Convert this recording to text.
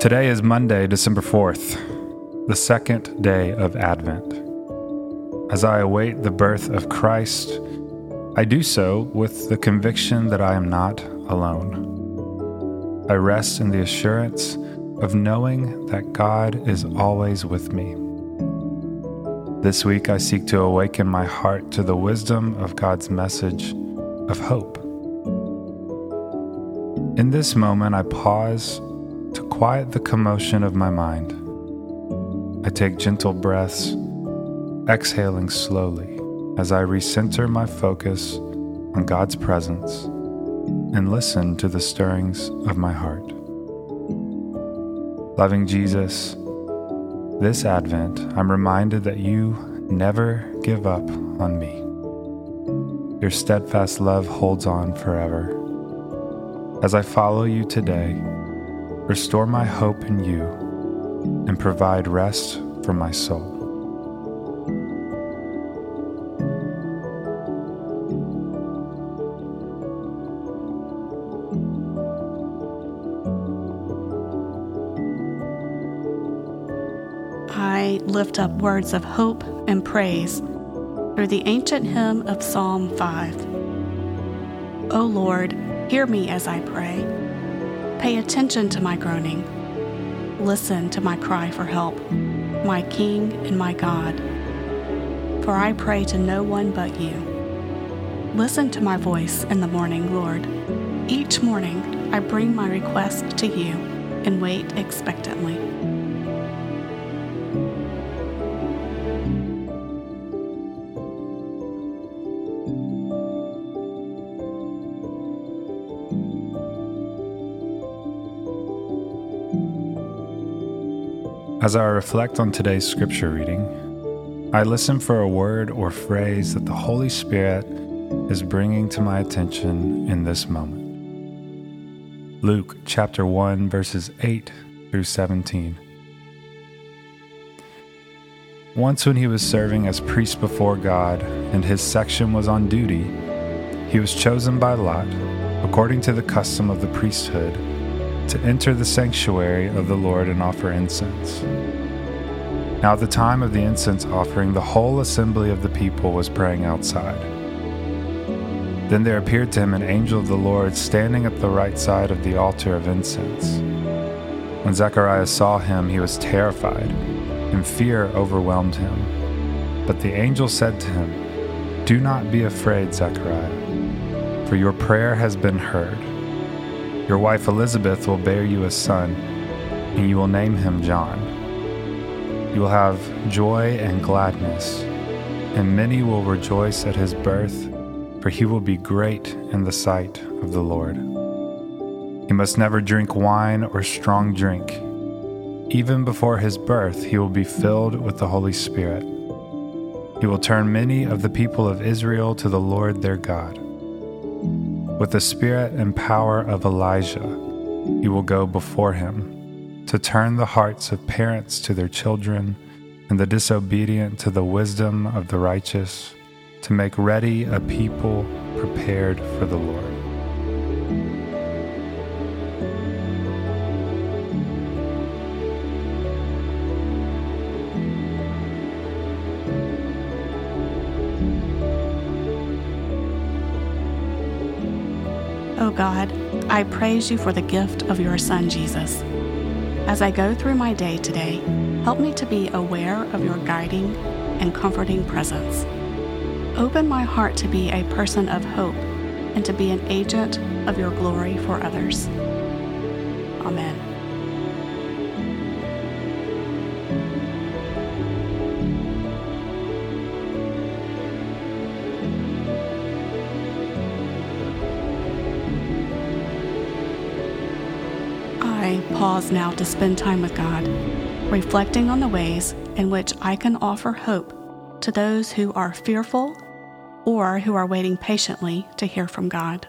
Today is Monday, December 4th, the second day of Advent. As I await the birth of Christ, I do so with the conviction that I am not alone. I rest in the assurance of knowing that God is always with me. This week, I seek to awaken my heart to the wisdom of God's message of hope. In this moment, I pause quiet the commotion of my mind. I take gentle breaths, exhaling slowly as I recenter my focus on God's presence and listen to the stirrings of my heart. Loving Jesus, this Advent, I'm reminded that you never give up on me. Your steadfast love holds on forever. As I follow you today, Restore my hope in you and provide rest for my soul. I lift up words of hope and praise through the ancient hymn of Psalm 5. O Lord, hear me as I pray. Pay attention to my groaning. Listen to my cry for help, my King and my God. For I pray to no one but you. Listen to my voice in the morning, Lord. Each morning I bring my request to you and wait expectantly. As I reflect on today's scripture reading, I listen for a word or phrase that the Holy Spirit is bringing to my attention in this moment. Luke chapter 1, verses 8 through 17. Once, when he was serving as priest before God and his section was on duty, he was chosen by Lot, according to the custom of the priesthood to enter the sanctuary of the Lord and offer incense. Now, at the time of the incense offering, the whole assembly of the people was praying outside. Then there appeared to him an angel of the Lord standing at the right side of the altar of incense. When Zechariah saw him, he was terrified, and fear overwhelmed him. But the angel said to him, Do not be afraid, Zechariah, for your prayer has been heard. Your wife Elizabeth will bear you a son, and you will name him John. You will have joy and gladness, and many will rejoice at his birth, for he will be great in the sight of the Lord. He must never drink wine or strong drink. Even before his birth, he will be filled with the Holy Spirit. He will turn many of the people of Israel to the Lord their God. With the spirit and power of Elijah, he will go before him to turn the hearts of parents to their children and the disobedient to the wisdom of the righteous, to make ready a people prepared for the Lord. O God, I praise you for the gift of your Son, Jesus. As I go through my day today, help me to be aware of your guiding and comforting presence. Open my heart to be a person of hope and to be an agent of your glory for others. Amen. I pause now to spend time with God, reflecting on the ways in which I can offer hope to those who are fearful or who are waiting patiently to hear from God.